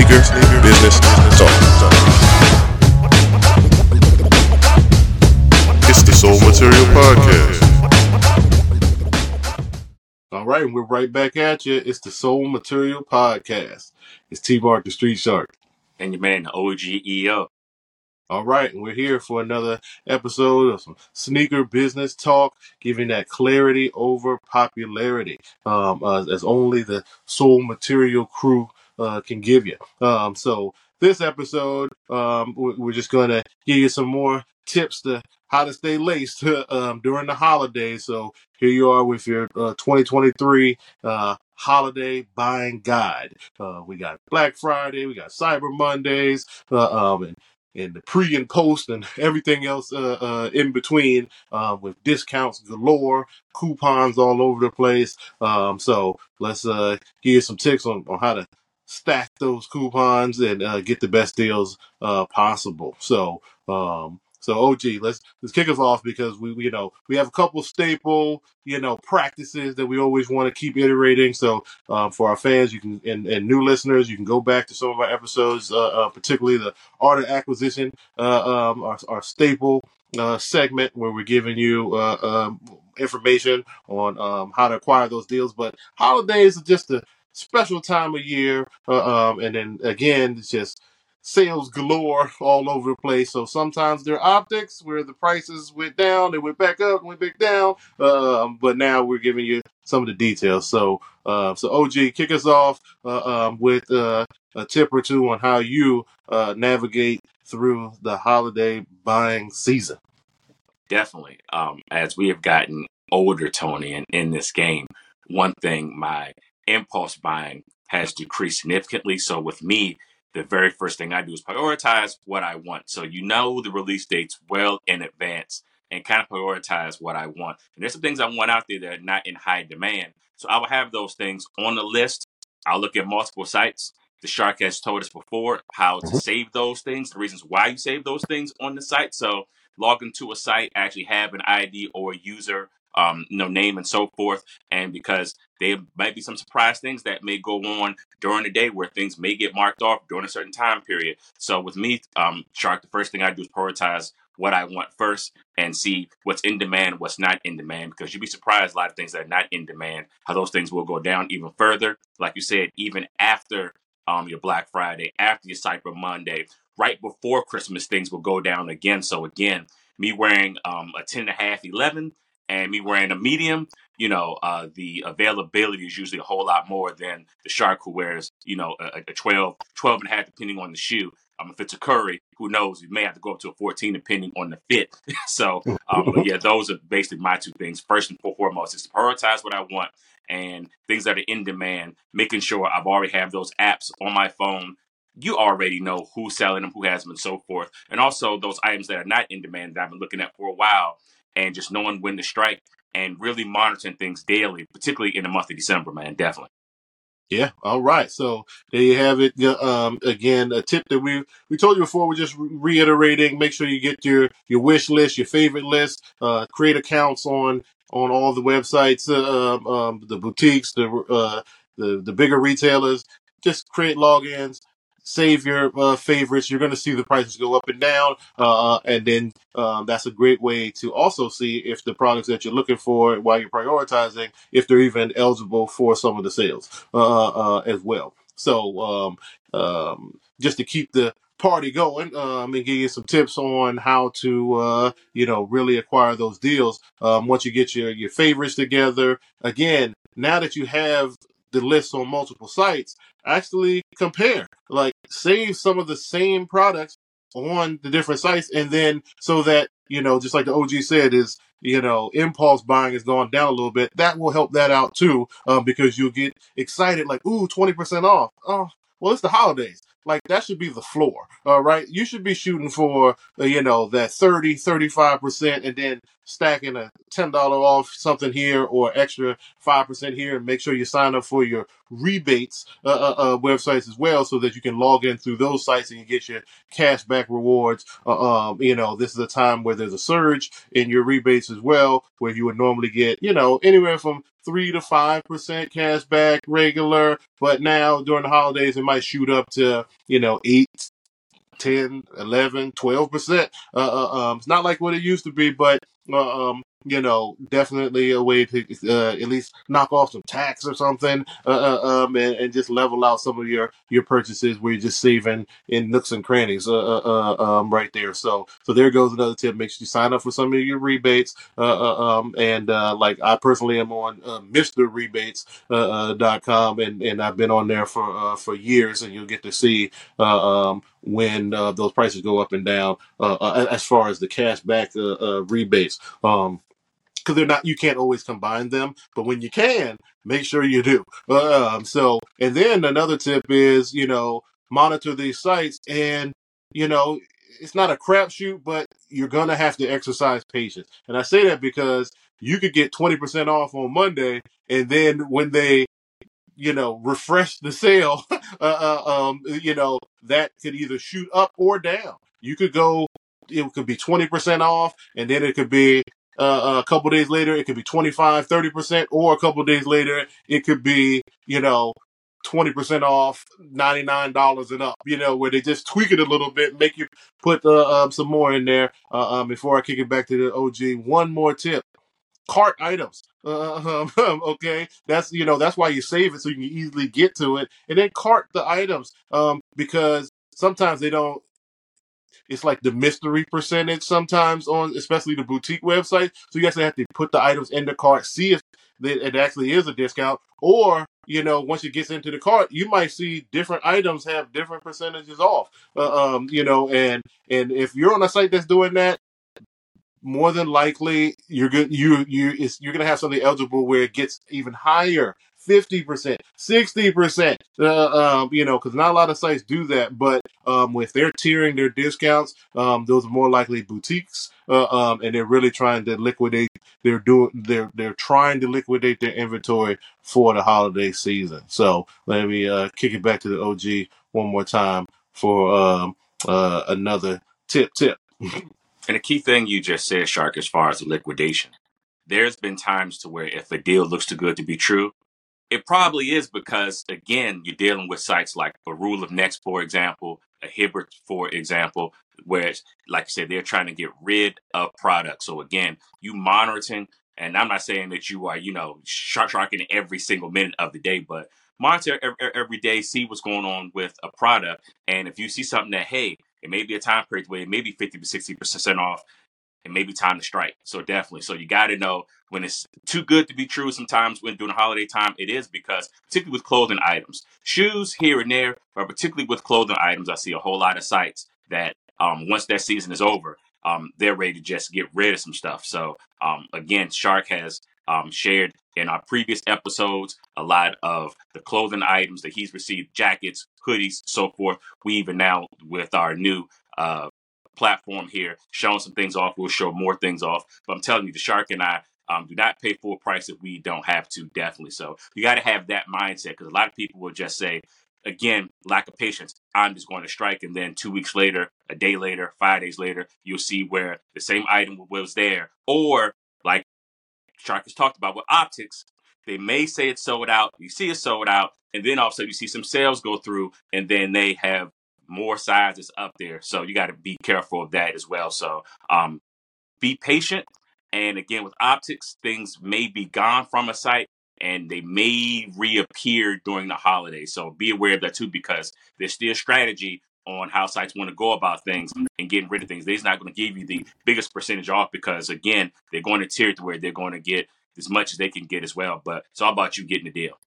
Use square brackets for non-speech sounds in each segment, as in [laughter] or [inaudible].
Sneaker Business Talk. It's the Sole Material Podcast. All right, and we're right back at you. It's the Sole Material Podcast. It's T Mark, the Street Shark. and your man, OGEO. All right, and we're here for another episode of some sneaker business talk, giving that clarity over popularity, um, uh, as only the Sole Material crew uh, can give you. Um, so this episode, um, we- we're just going to give you some more tips to how to stay laced [laughs] um, during the holidays. So here you are with your uh, 2023 uh, holiday buying guide. Uh, we got Black Friday, we got Cyber Mondays, uh, um, and and the pre and post and [laughs] everything else uh, uh, in between uh, with discounts galore, coupons all over the place. Um, so let's uh, give you some tips on, on how to stack those coupons and uh, get the best deals uh, possible. So um, so OG, let's let's kick us off because we we, you know we have a couple staple you know practices that we always want to keep iterating. So uh, for our fans, you can and, and new listeners, you can go back to some of our episodes, uh, uh, particularly the art of acquisition, uh, um, our, our staple uh, segment where we're giving you uh, um, information on um, how to acquire those deals. But holidays are just a special time of year, uh, um, and then again, it's just sales galore [laughs] all over the place. So sometimes they're optics where the prices went down, they went back up, went back down. Um, but now we're giving you some of the details. So, uh, so OG, kick us off uh, um, with uh, a tip or two on how you uh, navigate through the holiday buying season. Definitely. Um, as we have gotten older, Tony, and in this game, one thing, my impulse buying has decreased significantly. So with me, the very first thing I do is prioritize what I want. So you know the release dates well in advance and kind of prioritize what I want. And there's some things I want out there that are not in high demand. So I will have those things on the list. I'll look at multiple sites. The Shark has told us before how to mm-hmm. save those things, the reasons why you save those things on the site. So log into a site, actually have an ID or a user, um, you know, name and so forth. And because there might be some surprise things that may go on during the day where things may get marked off during a certain time period. So with me, um, Shark, the first thing I do is prioritize what I want first and see what's in demand, what's not in demand, because you'd be surprised a lot of things that are not in demand, how those things will go down even further. Like you said, even after um, your Black Friday, after your Cyber Monday, right before Christmas, things will go down again. So again, me wearing um, a 10 and a half, 11, and me wearing a medium, you know, uh, the availability is usually a whole lot more than the shark who wears, you know, a, a 12, 12 and a half, depending on the shoe. Um, if it's a Curry, who knows, you may have to go up to a 14 depending on the fit. [laughs] so, um, yeah, those are basically my two things. First and foremost is to prioritize what I want and things that are in demand, making sure I've already have those apps on my phone. You already know who's selling them, who has them, and so forth. And also those items that are not in demand that I've been looking at for a while and just knowing when to strike and really monitoring things daily, particularly in the month of December, man. Definitely. Yeah. All right. So there you have it. Um, again, a tip that we we told you before. We're just reiterating. Make sure you get your your wish list, your favorite list. Uh, create accounts on on all the websites, uh, um, um, the boutiques, the uh, the the bigger retailers. Just create logins. Save your uh, favorites. You're going to see the prices go up and down, uh, and then um, that's a great way to also see if the products that you're looking for while you're prioritizing, if they're even eligible for some of the sales uh, uh, as well. So um, um, just to keep the party going um, and give you some tips on how to uh, you know really acquire those deals. Um, once you get your your favorites together, again, now that you have the list on multiple sites, actually compare, like save some of the same products on the different sites, and then so that you know, just like the OG said, is you know, impulse buying has gone down a little bit. That will help that out too, um, because you'll get excited, like, ooh, 20% off. Oh, well, it's the holidays. Like, that should be the floor, all right? You should be shooting for, uh, you know, that 30, 35%, and then stacking a $10 off something here or extra 5% here, and make sure you sign up for your rebates uh, uh, uh, websites as well so that you can log in through those sites and you get your cash back rewards. Uh, um, you know, this is a time where there's a surge in your rebates as well, where you would normally get, you know, anywhere from three to five percent cash back regular, but now during the holidays it might shoot up to you know eight 10, 11, 12%. Uh, uh, um, it's not like what it used to be, but, um, you know, definitely a way to uh, at least knock off some tax or something, uh, uh, um, and, and just level out some of your your purchases where you're just saving in nooks and crannies, uh, uh, uh, um, right there. So, so there goes another tip. Make sure you sign up for some of your rebates, um, and like I personally am on uh, MrRebates uh, uh, dot com, and and I've been on there for for years, and you'll get to see uh, um, when uh, those prices go up and down uh, uh, as far as the cash back rebates. Um, because they're not, you can't always combine them, but when you can, make sure you do. Um, so, and then another tip is, you know, monitor these sites and, you know, it's not a crapshoot, but you're gonna have to exercise patience. And I say that because you could get 20% off on Monday, and then when they you know, refresh the sale, [laughs] uh, uh, um, you know, that could either shoot up or down. You could go, it could be 20% off, and then it could be uh, a couple days later, it could be 25, 30%, or a couple days later, it could be, you know, 20% off, $99 and up, you know, where they just tweak it a little bit, make you put uh, um, some more in there. Uh, um, before I kick it back to the OG, one more tip cart items. Uh, [laughs] um, okay, that's you know that's why you save it so you can easily get to it, and then cart the items um, because sometimes they don't. It's like the mystery percentage sometimes on, especially the boutique website. So you actually have to put the items in the cart, see if it actually is a discount, or you know once it gets into the cart, you might see different items have different percentages off. Uh, um, you know, and and if you're on a site that's doing that, more than likely you're good you you you're gonna have something eligible where it gets even higher 50% 60% uh, um, you know because not a lot of sites do that but um, if they're tiering their discounts um, those are more likely boutiques uh, um, and they're really trying to liquidate they're doing they're they're trying to liquidate their inventory for the holiday season. So let me uh, kick it back to the og one more time for um, uh, another tip tip. [laughs] And a key thing you just said, Shark, as far as the liquidation, there's been times to where if a deal looks too good to be true, it probably is because again, you're dealing with sites like a Rule of Next, for example, a Hibbett, for example, where like I said, they're trying to get rid of products. So again, you monitoring, and I'm not saying that you are, you know, shark sharking every single minute of the day, but monitor every, day, see what's going on with a product, and if you see something that hey, it may be a time period where it may be 50 to 60 percent off it may be time to strike. So definitely. So you got to know when it's too good to be true. Sometimes when during the holiday time, it is because particularly with clothing items, shoes here and there, but particularly with clothing items, I see a whole lot of sites that um, once that season is over, um, they're ready to just get rid of some stuff. So um, again, Shark has um, shared in our previous episodes a lot of the clothing items that he's received, jackets, hoodies, so forth. We even now with our new uh, platform here, showing some things off. We'll show more things off. But I'm telling you, the shark and I um, do not pay full price if we don't have to, definitely. So you got to have that mindset because a lot of people will just say, again, lack of patience. I'm just going to strike. And then two weeks later, a day later, five days later, you'll see where the same item was there. Or like Shark has talked about with optics, they may say it's sold out. You see it sold out. And then all of a sudden you see some sales go through and then they have more sizes up there. So you got to be careful of that as well. So um, be patient. And again, with optics, things may be gone from a site and they may reappear during the holidays. So be aware of that too, because there's still strategy on how sites want to go about things and getting rid of things. They're not going to give you the biggest percentage off because again, they're going to tier to where they're going to get as much as they can get as well. But it's all about you getting the deal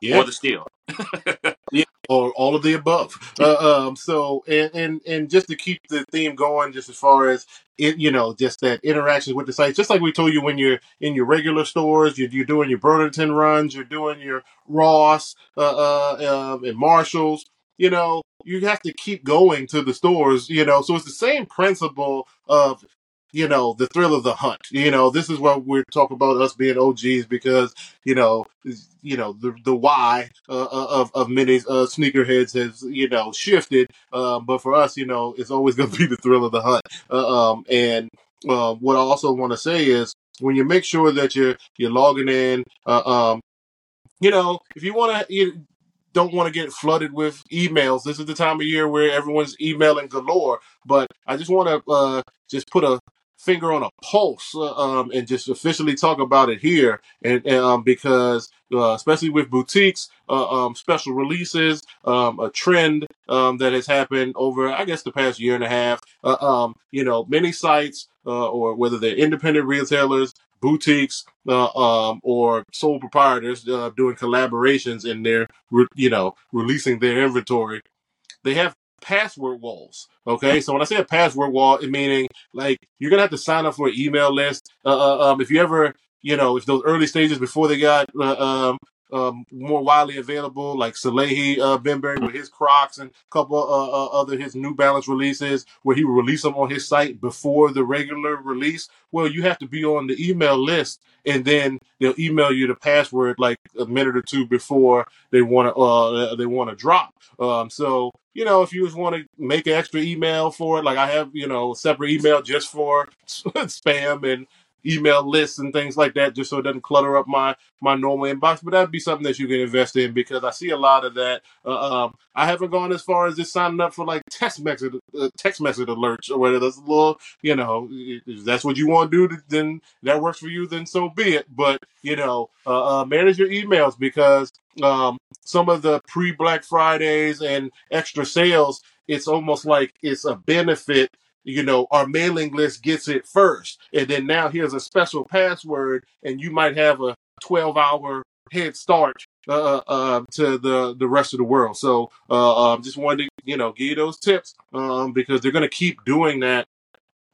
yeah or the steal. [laughs] Yeah, or all of the above. Uh, um, so, and, and and just to keep the theme going, just as far as it, you know, just that interaction with the sites, just like we told you when you're in your regular stores, you're, you're doing your Burlington runs, you're doing your Ross, uh, uh, um, and Marshalls. You know, you have to keep going to the stores. You know, so it's the same principle of you know, the thrill of the hunt. You know, this is what we're talking about us being OGs because, you know, you know, the the why uh, uh, of of many uh, sneakerheads has you know shifted, uh, but for us, you know, it's always [laughs] going to be the thrill of the hunt. Uh, um, and uh, what I also want to say is when you make sure that you're you're logging in, um, you know, if you want to, you don't want to get flooded with emails. This is the time of year where everyone's emailing galore. But I just want to uh, just put a finger on a pulse uh, um, and just officially talk about it here, and, and, um, because uh, especially with boutiques, uh, um, special releases, um, a trend um, that has happened over, I guess, the past year and a half. Uh, um, you know, many sites, uh, or whether they're independent retailers, boutiques, uh, or sole proprietors doing collaborations in their, you know, releasing their inventory they have password walls. Okay, so when I say a password wall, it meaning like you're gonna have to sign up for an email list. Uh, uh, um, if you ever, you know, if those early stages before they got uh, um, um, more widely available, like Salehe uh, Bembury with his Crocs and a couple uh, uh, other his New Balance releases, where he would release them on his site before the regular release. Well, you have to be on the email list, and then they'll email you the password like a minute or two before they want to uh, they want to drop. Um, so you know, if you just want to make an extra email for it, like I have, you know, separate email just for [laughs] spam and email lists and things like that, just so it doesn't clutter up my my normal inbox. But that'd be something that you can invest in because I see a lot of that. Uh, um, I haven't gone as far as just signing up for like text message uh, text message alerts or whether that's a little, you know, if that's what you want to do, then that works for you. Then so be it. But you know, uh, uh, manage your emails because um, some of the pre Black Fridays and extra sales, it's almost like it's a benefit you know, our mailing list gets it first. And then now here's a special password, and you might have a 12 hour head start uh, uh, uh, to the, the rest of the world. So uh, um, just wanted to, you know, give you those tips um, because they're going to keep doing that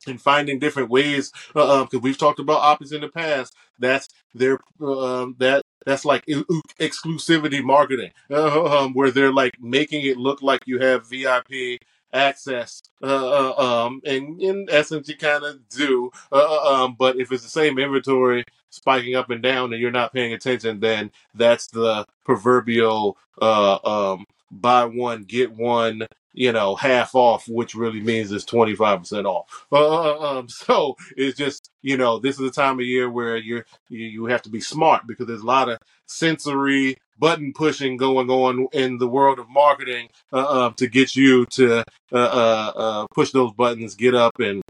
and finding different ways because uh, um, we've talked about options in the past that's their um, that that's like exclusivity marketing uh, [laughs] um, where they're like making it look like you have vip access uh, uh, um, and in essence you kind of do uh, uh, um, but if it's the same inventory spiking up and down and you're not paying attention then that's the proverbial uh, um, buy one get one you know, half off, which really means it's 25% off. Uh, uh, uh, um, [laughs] so it's just, you know, this is a time of year where you're, you, you have to be smart because there's a lot of sensory button pushing going on in the world of marketing uh, uh, to get you to uh, uh, push those buttons, get up and,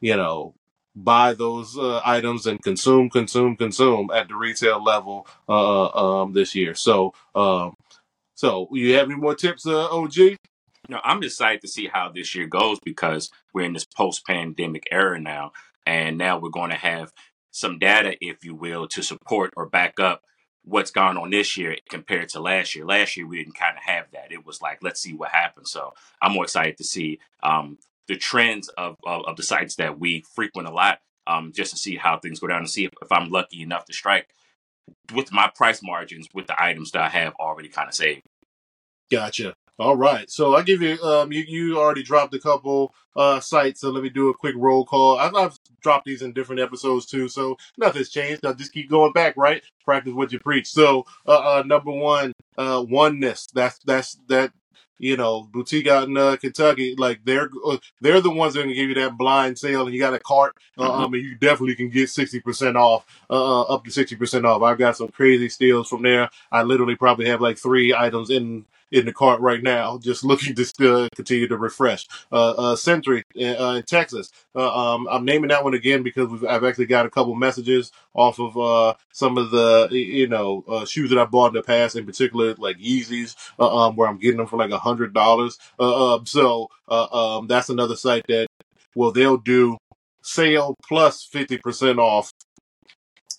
you know, buy those items and consume, consume, consume at the retail level um, this year. So, um, so you have any more tips, OG? Know, I'm excited to see how this year goes because we're in this post-pandemic era now, and now we're going to have some data, if you will, to support or back up what's gone on this year compared to last year. Last year we didn't kind of have that. It was like, let's see what happens. So I'm more excited to see um, the trends of, of, of the sites that we frequent a lot, um, just to see how things go down and see if, if I'm lucky enough to strike with my price margins with the items that I have already kind of saved. Gotcha. All right. So I give you um you, you already dropped a couple uh sites, so let me do a quick roll call. I've, I've dropped these in different episodes too, so nothing's changed. I'll just keep going back, right? Practice what you preach. So uh, uh number one, uh oneness. That's that's that you know, boutique out in uh, Kentucky, like they're uh, they're the ones that are gonna give you that blind sale, and you got a cart. Uh, Mhm. um, and you definitely can get sixty percent off, uh, uh, up to sixty percent off. I've got some crazy steals from there. I literally probably have like three items in in the cart right now, just looking to continue to refresh. Uh, uh, Century in, uh, in Texas. Uh, um, I'm naming that one again because we've, I've actually got a couple messages off of uh, some of the you know uh, shoes that I bought in the past, in particular like Yeezys, uh, um, where I'm getting them for like a hundred dollars. Uh, um, so uh, um, that's another site that well they'll do sale plus fifty percent off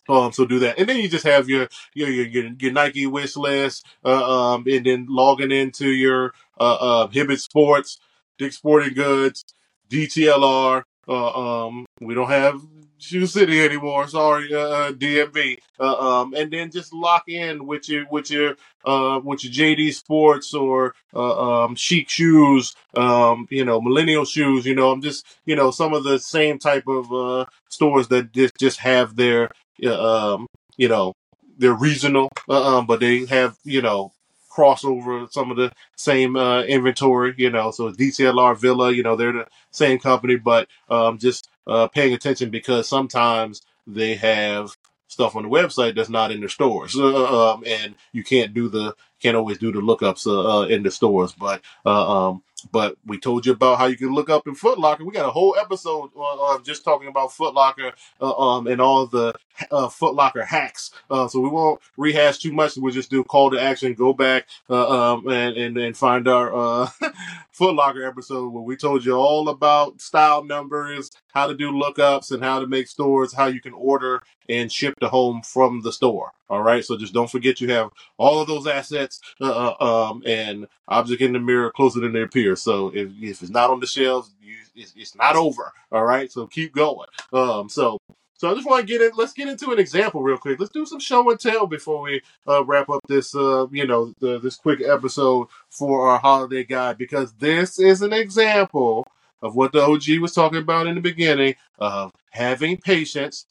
um, so do that, and then you just have your your your, your, your Nike wish list, uh, um, and then logging into your uh, uh, Hibbett Sports, Dick Sporting Goods, DTLR. Uh, um, we don't have Shoe City anymore. Sorry, uh, uh, DMV. Uh, um, and then just lock in with your with your uh with your JD Sports or uh, um Shiekh Shoes. Um, you know, Millennial Shoes. You know, I'm just you know some of the same type of uh stores that just just have their um, you know, they're regional, um, but they have, you know, crossover some of the same uh, inventory, you know. So DTLR Villa, you know, they're the same company, but um, just uh, paying attention because sometimes they have stuff on the website that's not in the stores, uh, um, and you can't do the can't always do the lookups uh, uh, in the stores. But uh, um, but we told you about how you can look up in Foot Locker. We got a whole episode uh, of just talking about Foot Locker uh, um, and all the uh, Foot Locker hacks. Uh, so we won't rehash too much. We'll just do a call to action, go back uh, um, and, and and find our uh, [laughs] Foot Locker episode where we told you all about style numbers, how to do lookups, and how to make stores, how you can order and ship to home from the store. All right. So just don't forget you have all of those assets uh, uh, um, and object in the mirror closer than they appear. So if, if it's not on the shelves, you, it's, it's not over. All right. So keep going. Um, so so I just want to get in. Let's get into an example real quick. Let's do some show and tell before we uh, wrap up this, uh, you know, the, this quick episode for our holiday guide because this is an example of what the OG was talking about in the beginning of having patience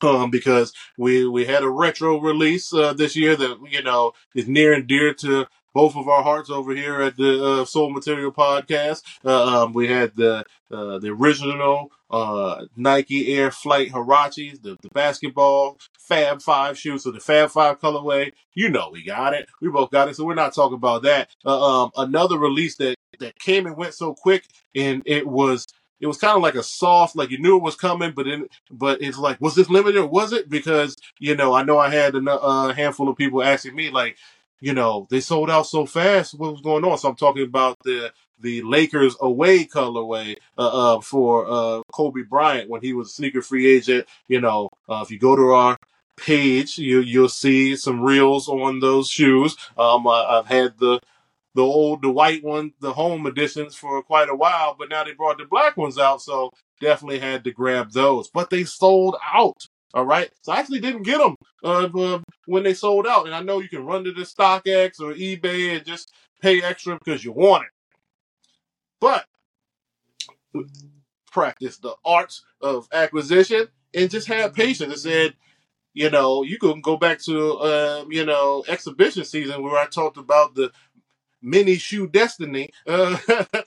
um, because we we had a retro release uh, this year that you know is near and dear to both of our hearts over here at the uh, Sole Material Podcast. Uh, um, we had the uh, the original uh, Nike Air Flight Huaraches, the, the basketball Fab Five shoes, so the Fab Five colorway. You know we got it. We both got it, so we're not talking about that. Uh, um, another release that that came and went so quick, and it was it was kind of like a soft, like you knew it was coming, but then, but it's like, was this limited or was it? Because you know, I know I had a uh, handful of people asking me, like, you know, they sold out so fast. What was going on? So I'm talking about the the Lakers away colorway uh, uh, for uh, Kobe Bryant when he was a sneaker free agent. You know, uh, if you go to our page, you you'll see some reels on those shoes. Um, I, I've had the the old the white one, the home editions for quite a while, but now they brought the black ones out, so definitely had to grab those. But they sold out. All right, so I actually didn't get them uh, uh, when they sold out, and I know you can run to the StockX or eBay and just pay extra because you want it. But practice the arts of acquisition and just have patience. I said, you know, you can go back to, um, you know, exhibition season where I talked about the mini shoe destiny [laughs] uh,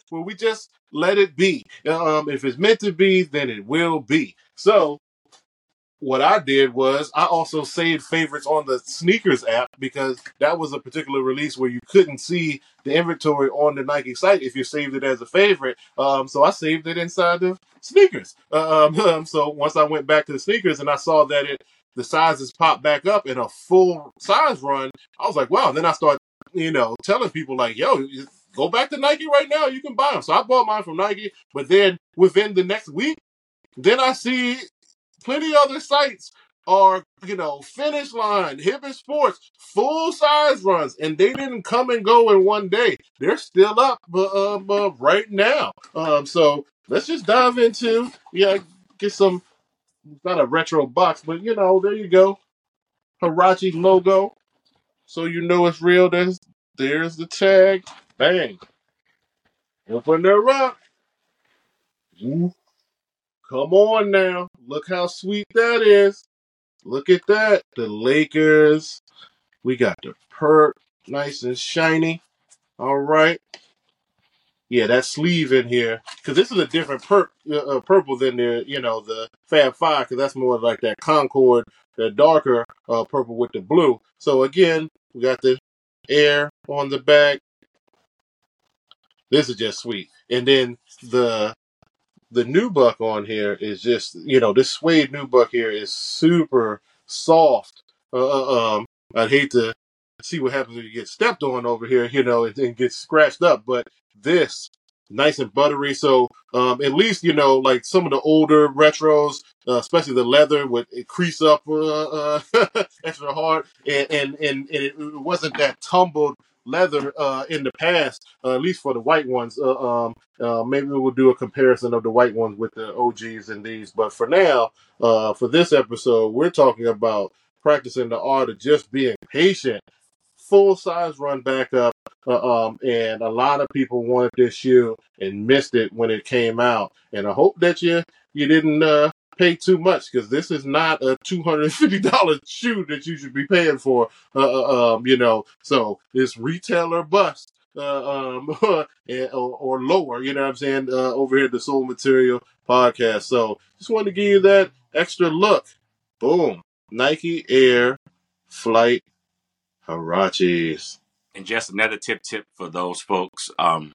where we just let it be um, if it's meant to be then it will be so what i did was i also saved favorites on the sneakers app because that was a particular release where you couldn't see the inventory on the nike site if you saved it as a favorite um, so i saved it inside the sneakers [laughs] um, so once i went back to the sneakers and i saw that it the sizes popped back up in a full size run i was like wow then i started you know, telling people like, yo, go back to Nike right now. You can buy them. So I bought mine from Nike, but then within the next week, then I see plenty other sites are, you know, finish line, Hibbett Sports, full size runs, and they didn't come and go in one day. They're still up uh, uh, right now. Um, so let's just dive into, yeah, get some, not a retro box, but you know, there you go. Huarache logo so you know it's real. There's there's the tag. Bang. Open the rock. Ooh. Come on now. Look how sweet that is. Look at that. The Lakers. We got the perp. Nice and shiny. All right. Yeah, that sleeve in here, because this is a different per- uh, uh, purple than the, you know, the Fab Five, because that's more like that Concord, the darker uh, purple with the blue. So again, we got the air on the back. This is just sweet. And then the the nubuck on here is just you know this suede nubuck here is super soft. Uh, uh, um, I'd hate to see what happens if you get stepped on over here, you know, and, and get scratched up. But this nice and buttery. So um, at least you know, like some of the older retros, uh, especially the leather would crease up uh, uh, [laughs] extra hard, and and, and it wasn't that tumbled leather uh, in the past, uh, at least for the white ones. Uh, um, uh, maybe we'll do a comparison of the white ones with the OGs and these. But for now, uh, for this episode, we're talking about practicing the art of just being patient. Full size run back up um, and a lot of people wanted this shoe and missed it when it came out. And I hope that you you didn't uh, pay too much because this is not a two hundred fifty dollars [laughs] shoe that you should be paying for. Uh, uh um, you know, so it's retailer bust. Uh, um, [laughs] or, or, lower, you know what I'm saying, uh, over here the Sole Material podcast. So just wanted to give you that extra look Boom. Nike Air Flight Huaraches. And just another tip tip for those folks, um,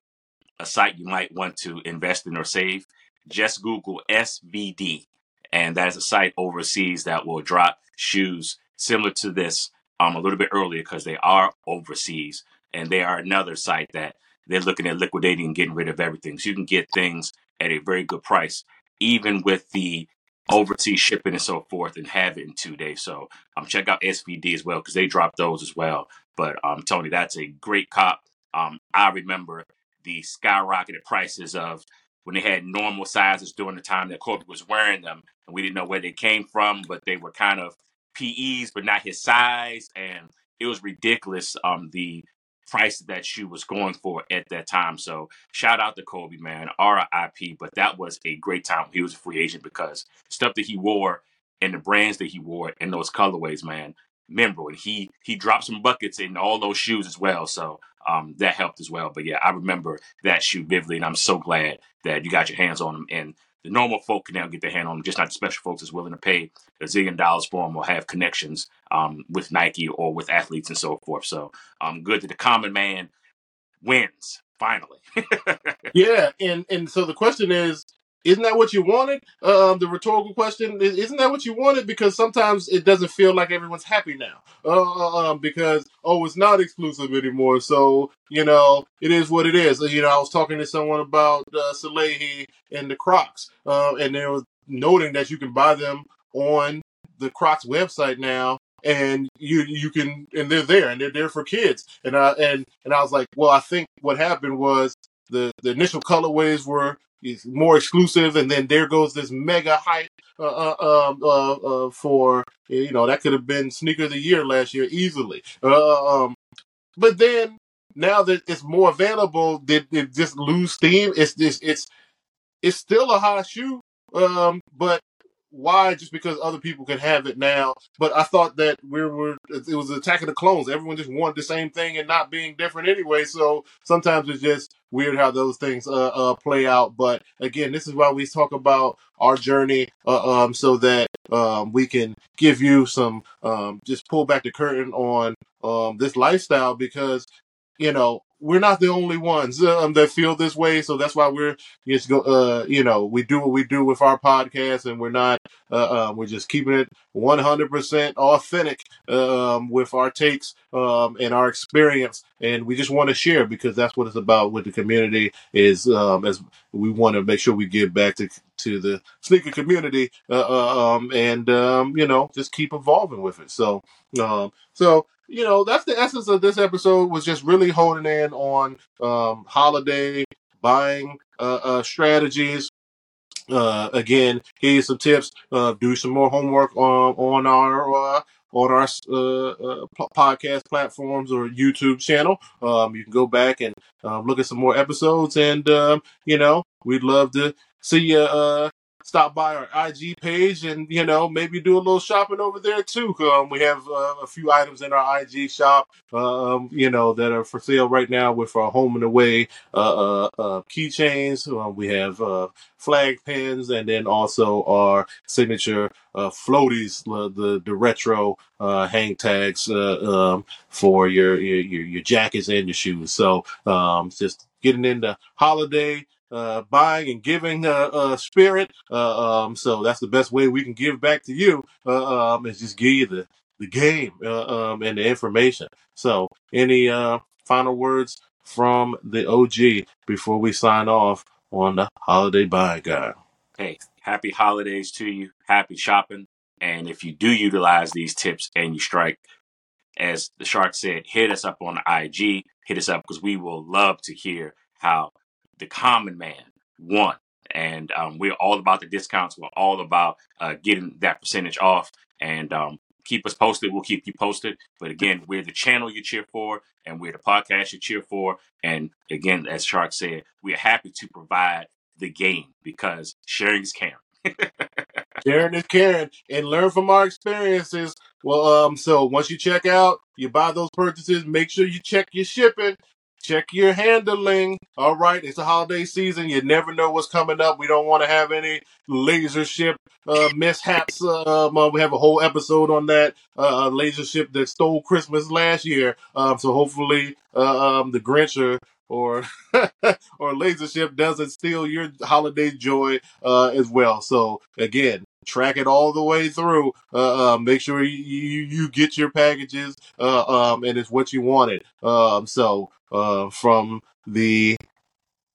a site you might want to invest in or save, just Google SVD. And that is a site overseas that will drop shoes similar to this um, a little bit earlier because they are overseas. And they are another site that they're looking at liquidating and getting rid of everything. So you can get things at a very good price, even with the overseas shipping and so forth, and have it in two days. So um, check out SVD as well because they drop those as well. But um, Tony, that's a great cop. Um, I remember the skyrocketed prices of when they had normal sizes during the time that Kobe was wearing them, and we didn't know where they came from, but they were kind of PEs, but not his size, and it was ridiculous. Um, the price that shoe was going for at that time. So shout out to Kobe, man, RIP. But that was a great time. He was a free agent because stuff that he wore and the brands that he wore and those colorways, man. Remember when he he dropped some buckets in all those shoes as well. So um, that helped as well. But yeah, I remember that shoe vividly, and I'm so glad that you got your hands on them. And the normal folk can now get their hand on them, just not the special folks that's willing to pay a zillion dollars for them or have connections um, with Nike or with athletes and so forth. So um, good that the common man wins finally. [laughs] Yeah, and and so the question is, isn't that what you wanted? Um, the rhetorical question is, isn't that what you wanted? Because sometimes it doesn't feel like everyone's happy now. Uh, um, because oh, it's not exclusive anymore. So you know, it is what it is. You know, I was talking to someone about uh, Salehe and the Crocs, uh, and they were noting that you can buy them on the Crocs website now. And you you can and they're there and they're there for kids and I and and I was like well I think what happened was the the initial colorways were is more exclusive, and then there goes this mega hype uh, uh, um, uh, uh, for you know that could have been sneaker of the year last year easily. Uh, um, but then now that it's more available, did it just lose steam? It's just it's it's still a high shoe, um, but why? Just because other people can have it now. But I thought that we were it was attacking the clones. Everyone just wanted the same thing and not being different anyway. So sometimes it's just weird how those things uh, uh play out. But again, this is why we talk about our journey, uh, um, so that um we can give you some um just pull back the curtain on um this lifestyle because you know we're not the only ones um, that feel this way. So that's why we're just go uh you know we do what we do with our podcast and we're not uh, um, we're just keeping it 100% authentic um, with our takes um, and our experience. And we just want to share because that's what it's about with the community is um, as we want to make sure we give back to to the sneaker community uh, uh, um, and um, you know just keep evolving with it. So um, so you know that's the essence of this episode was just really honing in on um, holiday buying uh, uh, strategies uh, again, here's some tips. Uh, do some more homework on on our uh, on our uh, po- podcast platforms or YouTube channel. Um, you can go back and um, look at some more episodes, and um, you know we'd love to see you. Uh, stop by our IG page and you know maybe do a little shopping over there too. Um, we have uh, a few items in our IG shop, um, you know, that are for sale right now with our home and away uh, uh, uh, keychains. Uh, we have uh, flag pins, and then also our signature uh, floaties, uh, the the retro uh, hang tags uh, um, for your, your your your jackets and your shoes. So um, just getting into holiday uh, buying and giving uh, uh, spirit. Uh, um, so that's the best way we can give back to you uh, um, is just give you the, the game um, and the information. So any final words from the OG before we sign off on the holiday buying guide? hey, happy holidays to you. Happy shopping. And if you do utilize these tips and you strike, as the shark said, hit us up on IG. Hit us up because we will love to hear how the common man won. And um, we're all about the discounts. We're all about uh, getting that percentage off. And um, keep us posted. We'll keep you posted. But again, we're the channel you cheer for, and we're the podcast you cheer for. And again, as Shark said, we're happy to provide the game because sharing is caring. Sharing is caring and learn from our experiences. Well, um, so once you check out, you buy those purchases, make sure you check your shipping. Check your handling. All right, it's a holiday season. You never know what's coming up. We don't want to have any LaserShip uh, mishaps. Um, uh, we have a whole episode on that uh, LaserShip that stole Christmas last year. Um, so hopefully, uh, um, the Grinch or or [laughs] or LaserShip doesn't steal your holiday joy uh, as well. So again, track it all the way through. Uh, uh, make sure you, you, you get your packages, uh, um, and it's what you wanted. Um, so uh, from the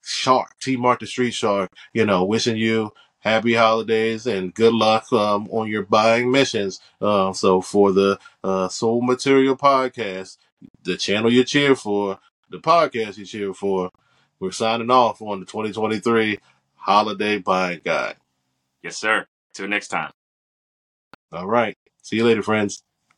Shark, T Mark the Street Shark, you know, wishing you happy holidays and good luck um, on your buying missions. Uh, so for the uh, Sole Material Podcast, the channel you cheer for, the podcast you cheer for, we're signing off on the 2023 Holiday Buying Guide. Yes, sir. Till next time. All right. See you later, friends.